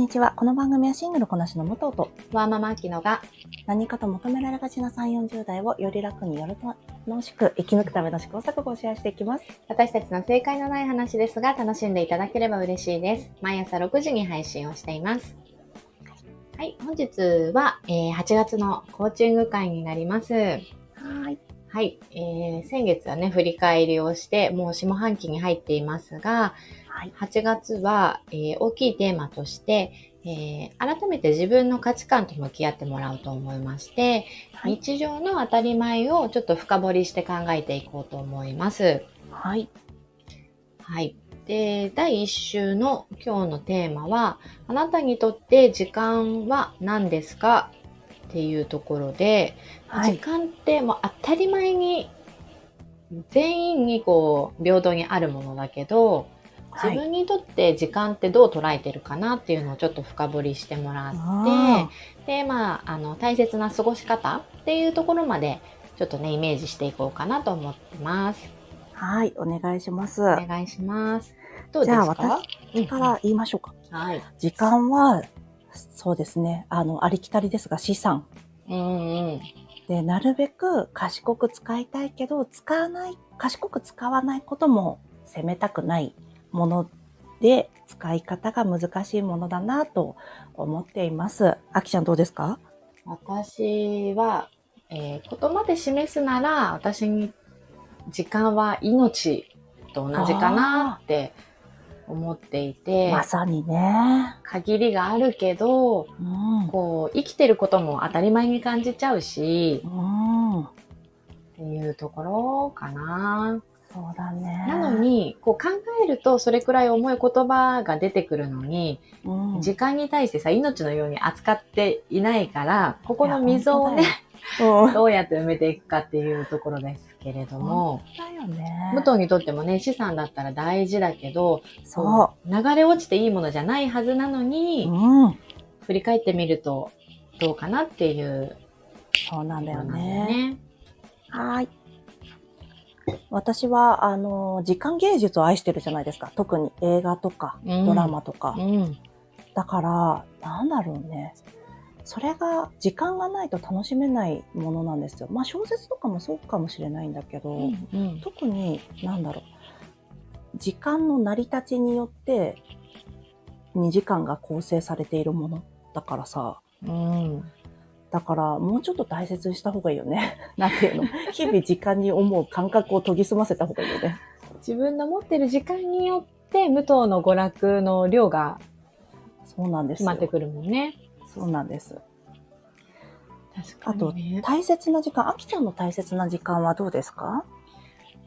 にちは。この番組はシングルこなしの武藤とワーママアキノが何かと求められがちな3、40代をより楽により楽しく生き抜くための試行錯誤をシェアしていきます。私たちの正解のない話ですが楽しんでいただければ嬉しいです。毎朝6時に配信をしています。はい、本日は、えー8月のコーチング会になります。はい。はい、えー先月はね、振り返りをして、もう下半期に入っていますが、はい。8月は、えー大きいテーマとして、えー改めて自分の価値観と向き合ってもらおうと思いまして、はい。日常の当たり前をちょっと深掘りして考えていこうと思います。はい。はい。で、第1週の今日のテーマは、あなたにとって時間は何ですかっていうところで、はい時間ってもう当たり前に全員にこう平等にあるものだけど、はい。自分にとって時間ってどう捉えてるかなっていうのをちょっと深掘りしてもらあって、で、まあ、あの、大切な過ごし方っていうところまで、ちょっとね、イメージしていこうかなと思ってます。はい。お願いします。お願いします。どうですか？じゃあ私から言いましょうか。はい。時間は、そうですね。あの、ありきたりですが資産。うんうん。で、なるべく賢く使いたいけど、使わない、賢く使わないことも責めたくないもので、使い方が難しいものだなと思っています。あきちゃんどうですか？私は、えー言葉で示すなら、私に時間は命と同じかなって思っていて、まさにね。限りがあるけど、うん。こう、生きてることも当たり前に感じちゃうし、うん。っていうところかな。そうだね。なの、に、こう考えるとそれくらい重い言葉が出てくるのに、うん、時間に対してさ、命のように扱っていないから、ここの溝をね、うん。どうやって埋めていくかっていうところですけれども、だよね。武藤にとってもね、資産だったら大事だけど、そこう流れ落ちていいものじゃないはずなのう。に、うん。振り返ってみるとどうかなっていうそうなんだよね。よね。はい。私は、あの、時間芸術を愛してるじゃないですか。特に映画とか、うんドラマとか。うん。だから、なんだろうね。それが、時間がないと楽しめないものなんですよ。まあ、小説とかもそうかもしれないんだけど、うん。特に、なんだろう。時間の成り立ちによって、2時間が構成されているものだからさ、うん。だから、もうちょっと大切にした方がいいよね。なんていうの？日々時間に思う感覚を研ぎ澄ませた方がいいよね。自分の持ってる時間によって、武藤の娯楽の量がそうなんですよ決まってくるもんね。そうなんです。確あと、大切な時間、あきちゃんの大切な時間はどうですか？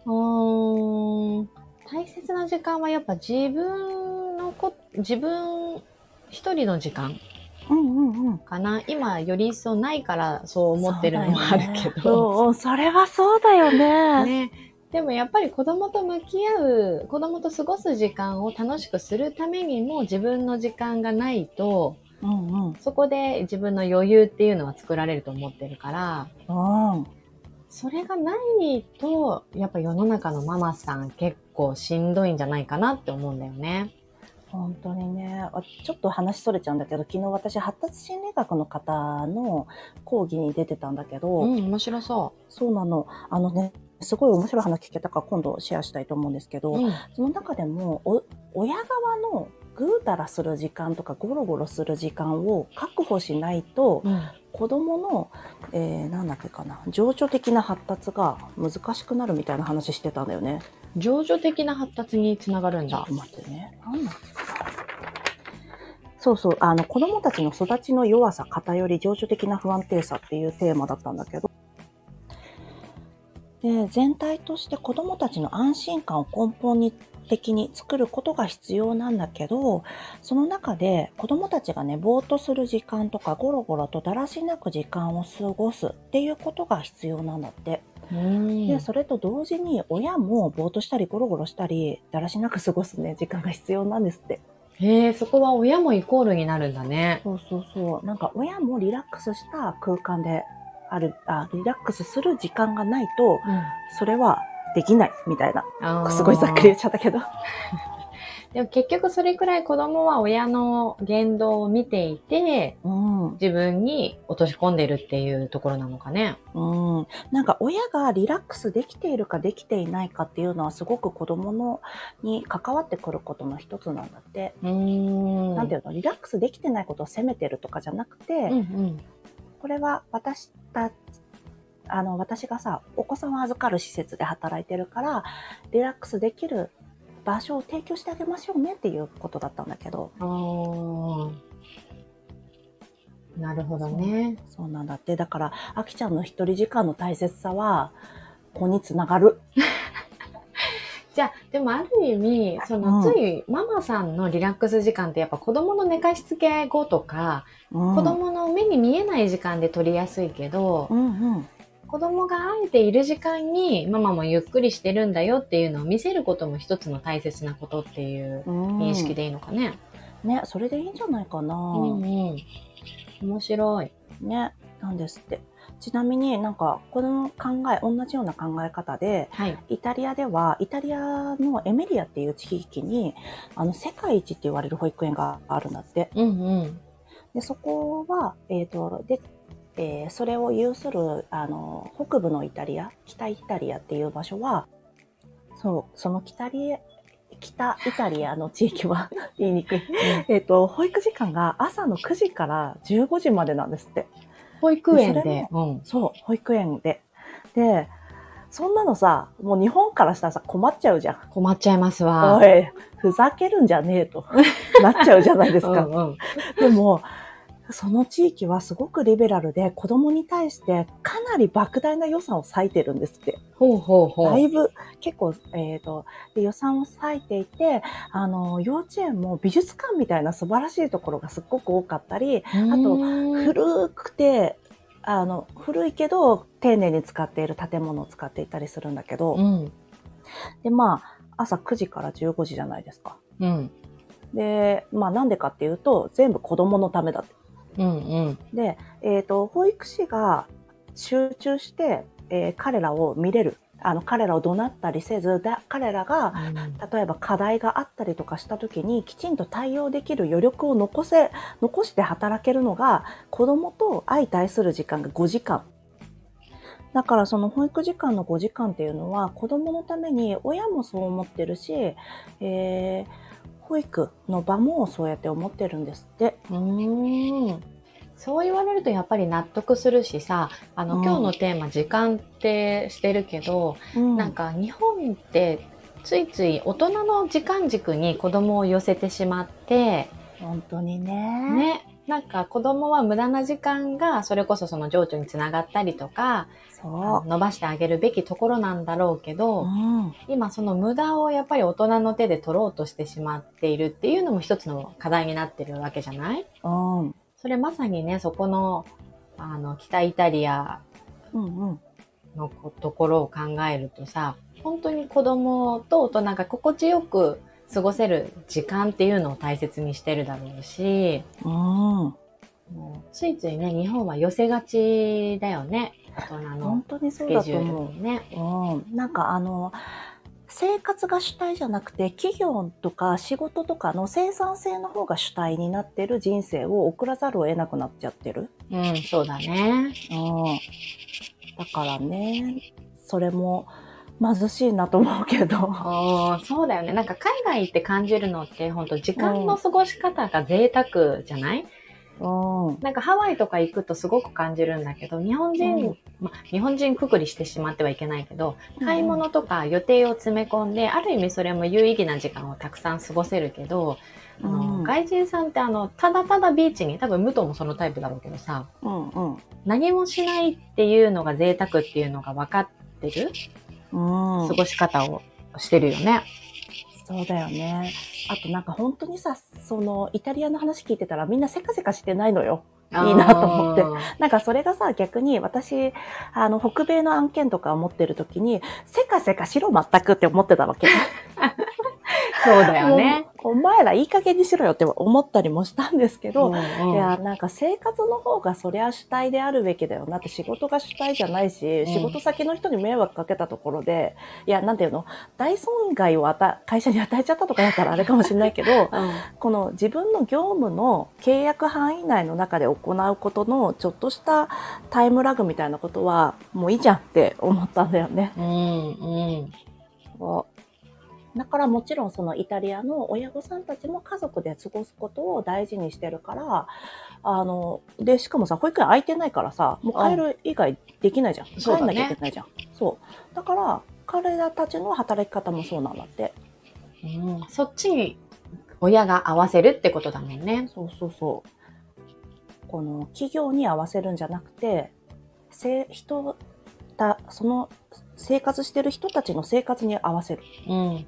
うーん大切な時間はやっぱ自分のこ、自分一人の時間うんうんうん。かな。今より一層ないからそう思ってるのもあるけど。そう、うんそれはそうだよね。ね。でもやっぱり子供と向き合う、子供と過ごす時間を楽しくするためにも自分の時間がないと、うんうん。そこで自分の余裕っていうのは作られると思ってるから、うん。それがないと、やっぱ世の中のママさん結構しんどいんじゃないかなって思うんだよね。本当にね。あちょっと話それちゃうんだけど、昨日私発達心理学の方の講義に出てたんだけど、うん、面白そそうなの。あのね、すごい面白い話聞けたから今度シェアしたいと思うんですけど、う。うん。その中でも、お親側のぐうたらする時間とかゴロゴロする時間を確保しないと、うん。子供の、えー、なんだっけかな、情緒的な発達が難しくなるみたいな話してたんだよね。情緒的な発達につながるんだちょっと。待ってね。なんだっけ？かそうそう、あの、子供たちの育ちの弱さ、偏り、情緒的な不安定さっていうテーマだったんだけど、で、全体として子供たちの安心感を根本に的に作ることが必要なんだけど、その中で子供たちがね、ぼーっとする時間とか、ゴロゴロとだらしなく時間を過ごすっていうことが必要なんだって。うんで、それと同時に親もぼーっとしたりゴロゴロしたり、だらしなく過ごすね、時間が必要なんですって。へえ、そこは親もイコールになるんだね。そうそうそう。なんか親もリラックスした空間である、あ、リラックスする時間がないと、それはできないみたいな。すごいざっくり言っちゃったけど。でも結局それくらい子供は親の言動を見ていて、うん。自分に落とし込んでるっていうところなのかね。うん。なんか親がリラックスできているかできていないかっていうのはすごく子供のに関わってくることの一つなんだって。うーん。なんていうの？リラックスできてないことを責めてるとかじゃなくて、うんうん。これは私たあの、私がさ、お子さんを預かる施設で働いてるから、リラックスできる場所を提供してあげましょうねっていうことだったんだけど、なるほどね。そうなんだって。だから、あきちゃんの一人時間の大切さは、ここにつながる。じゃあ、でもある意味、その、うんついママさんのリラックス時間ってやっぱ子供の寝かしつけ後とか、うん、子供の目に見えない時間で取りやすいけど、うんうん。子供があえている時間にママもゆっくりしてるんだよっていうのを見せることも一つの大切なことっていううん認識でいいのかね。ね、それでいいんじゃないかな。うんうん。面白い。ね、なんですって。ちなみになんか、この考え、同じような考え方で、はい。イタリアでは、イタリアのエメリアっていう地域に、あの、世界一って言われる保育園があるんだって。うんうん。で、そこは、えっ、と、で、えーそれを有する、あの、北部のイタリア、北イタリアっていう場所は、そう、その北リ北イタリアの地域は 言いにくい。えっと、保育時間が朝の9時から15時までなんですって。保育園それで。うん。そう、保育園で。で、そんなのさ、もう日本からしたらさ、困っちゃうじゃん。困っちゃいますわ。おい、ふざけるんじゃねえと、なっちゃうじゃないですか。うんうん。でも、その地域はすごくリベラルで、子供に対してかなり莫大な予算を割いてるんですって。ほうほうほ。だいうぶ、結構、えっ、とで、予算を割いていて、あの、幼稚園も美術館みたいな素晴らしいところがすっごく多かったり、あと古古くて、あの、古いけど、丁寧に使っている建物を使っていたりするんだけど、うん。で、まあ、朝9時から15時じゃないですか。うん。で、まあ、なんでかっていうと、全部子供のためだって。うんうん。で、えっ、と、保育士が集中して、えー彼らを見れる。あの、彼らを怒鳴ったりせず、だ彼らが、例えば課題があったりとかした時にきちんと対応できる余力を残せ、残して働けるのが子供と相対する時間が5時間。だからその保育時間の5時間っていうのは子供のために親もそう思ってるし、えー保育の場もそうやって思ってるんですって。うーん。そう言われるとやっぱり納得するしさ、あの、うん今日のテーマ時間ってしてるけど、うんなんか日本ってついつい大人の時間軸に子供を寄せてしまって、本当にね。ね、なんか子供は無駄な時間がそれこそその情緒につながったりとか、そ伸ばしてあげるべきところなんだろうけう。ど、うん。今その無駄をやっぱり大人の手で取ろうとしてしまっているっていうのも一つの課題になってるわけじゃない？うん。それまさにね、そこの、あの、北イタリア。のこところを考えるとさ、本当に子供と大人が心地よく過ごせる時間っていうのを大切にしてるだろうし、うん。もうついついね、日本は寄せがちだよね。大人本の当にそうだと思うね。うん、なんかあの生活が主体じゃなくて企業とか仕事とかの生産性の方が主体になってる人生を送らざるを得なくなっちゃってる。うん、そうだね。うん、だからねそれも貧しいなと思うけど。おーそうだよね。なんか海外行って感じるのって、本当時間の過ごし方が贅沢じゃない、うん。なんかハワイとか行くとすごく感じるんだけど、日本人、うん。ま、日本人くくりしてしまってはいけないけど、買い物とか予定を詰め込んで、ある意味それも有意義な時間をたくさん過ごせるけど、あのうん。外人さんってあの、ただただビーチに、多分武藤もそのタイプだろうけどさ、うんうん。何もしないっていうのが贅沢っていうのが分かってる？うん過ごし方をしてるよね。そうだよね。あとなんか本当にさ、そのイタリアの話聞いてたらみんなせかせかしてないのよ。いいなと思ってなんかそれがさ、逆に私、あの、北米の案件とかを持ってる時に、せかせかしろ全くって思ってたわけ。そうだよね。お前らいい加減にしろよって思ったりもしたんですけど、うんうん。いや、なんか生活の方がそりゃ主体であるべきだよなって仕事が主体じゃないし、ん。仕事先の人に迷惑かけたところで、いや、なんていうの？大損害を会社に与えちゃったとかだったらあれかもしれないけど、うん。この自分の業務の契約範囲内の中で行うことのちょっとしたタイムラグみたいなことはもういいじゃんって思ったんだよね。うんうんだからもちろんそのイタリアの親御さんたちも家族で過ごすことを大事にしてるから、あの、で、しかもさ、保育園空いてないからさ、もう帰る以外できないじゃん。帰んなきゃいけないじゃん。そう。だから、彼らたちの働き方もそうなんだって。うんそっちに親が合わせるってことだもんね。そうそうそう。この企業に合わせるんじゃなくて、せ人だ、その生活してる人たちの生活に合わせる。うん。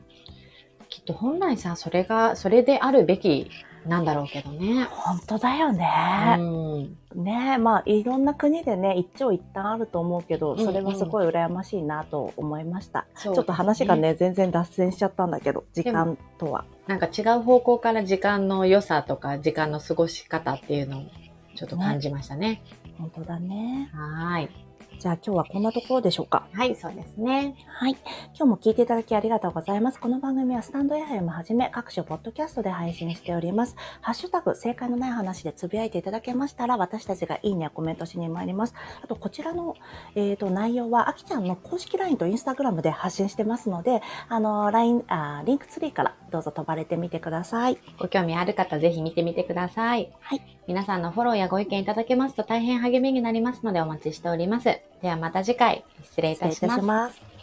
と本来さ、それが、それであるべきなんだろうけどね。本当だようね。ん。ねまあいろんな国でね一長一短あると思うけどうんうんそれはすごい羨ましいなと思いました、ちょちょっと話が。ね全然脱線しちゃったんだけど時間とはなんか違う方向から時間の良さとか、時間の過ごし方っていうのをちょっと感じましたね。本当だねはーい。じゃあ今日はこんなところでしょうか。はい、そうですね。はい。今日も聞いていただきありがとうございます。この番組はスタンド FM はじめ各種ポッドキャストで配信しております。ハッシュタグ正解のない話でつぶやいていただけましたら私たちがいいねやコメントしに参ります。あとこちらの、えー、と内容はあきちゃんの公式 LINE と Instagram で発信してますのであの LINE あー Linktree からどうぞ飛ばれてみてくださいご興味ある方、ぜひ見てみてください。はい。皆さんのフォローやご意見いただけますと大変励みになりますのでお待ちしております。ではまた次回、失礼いたします失礼いたし。ます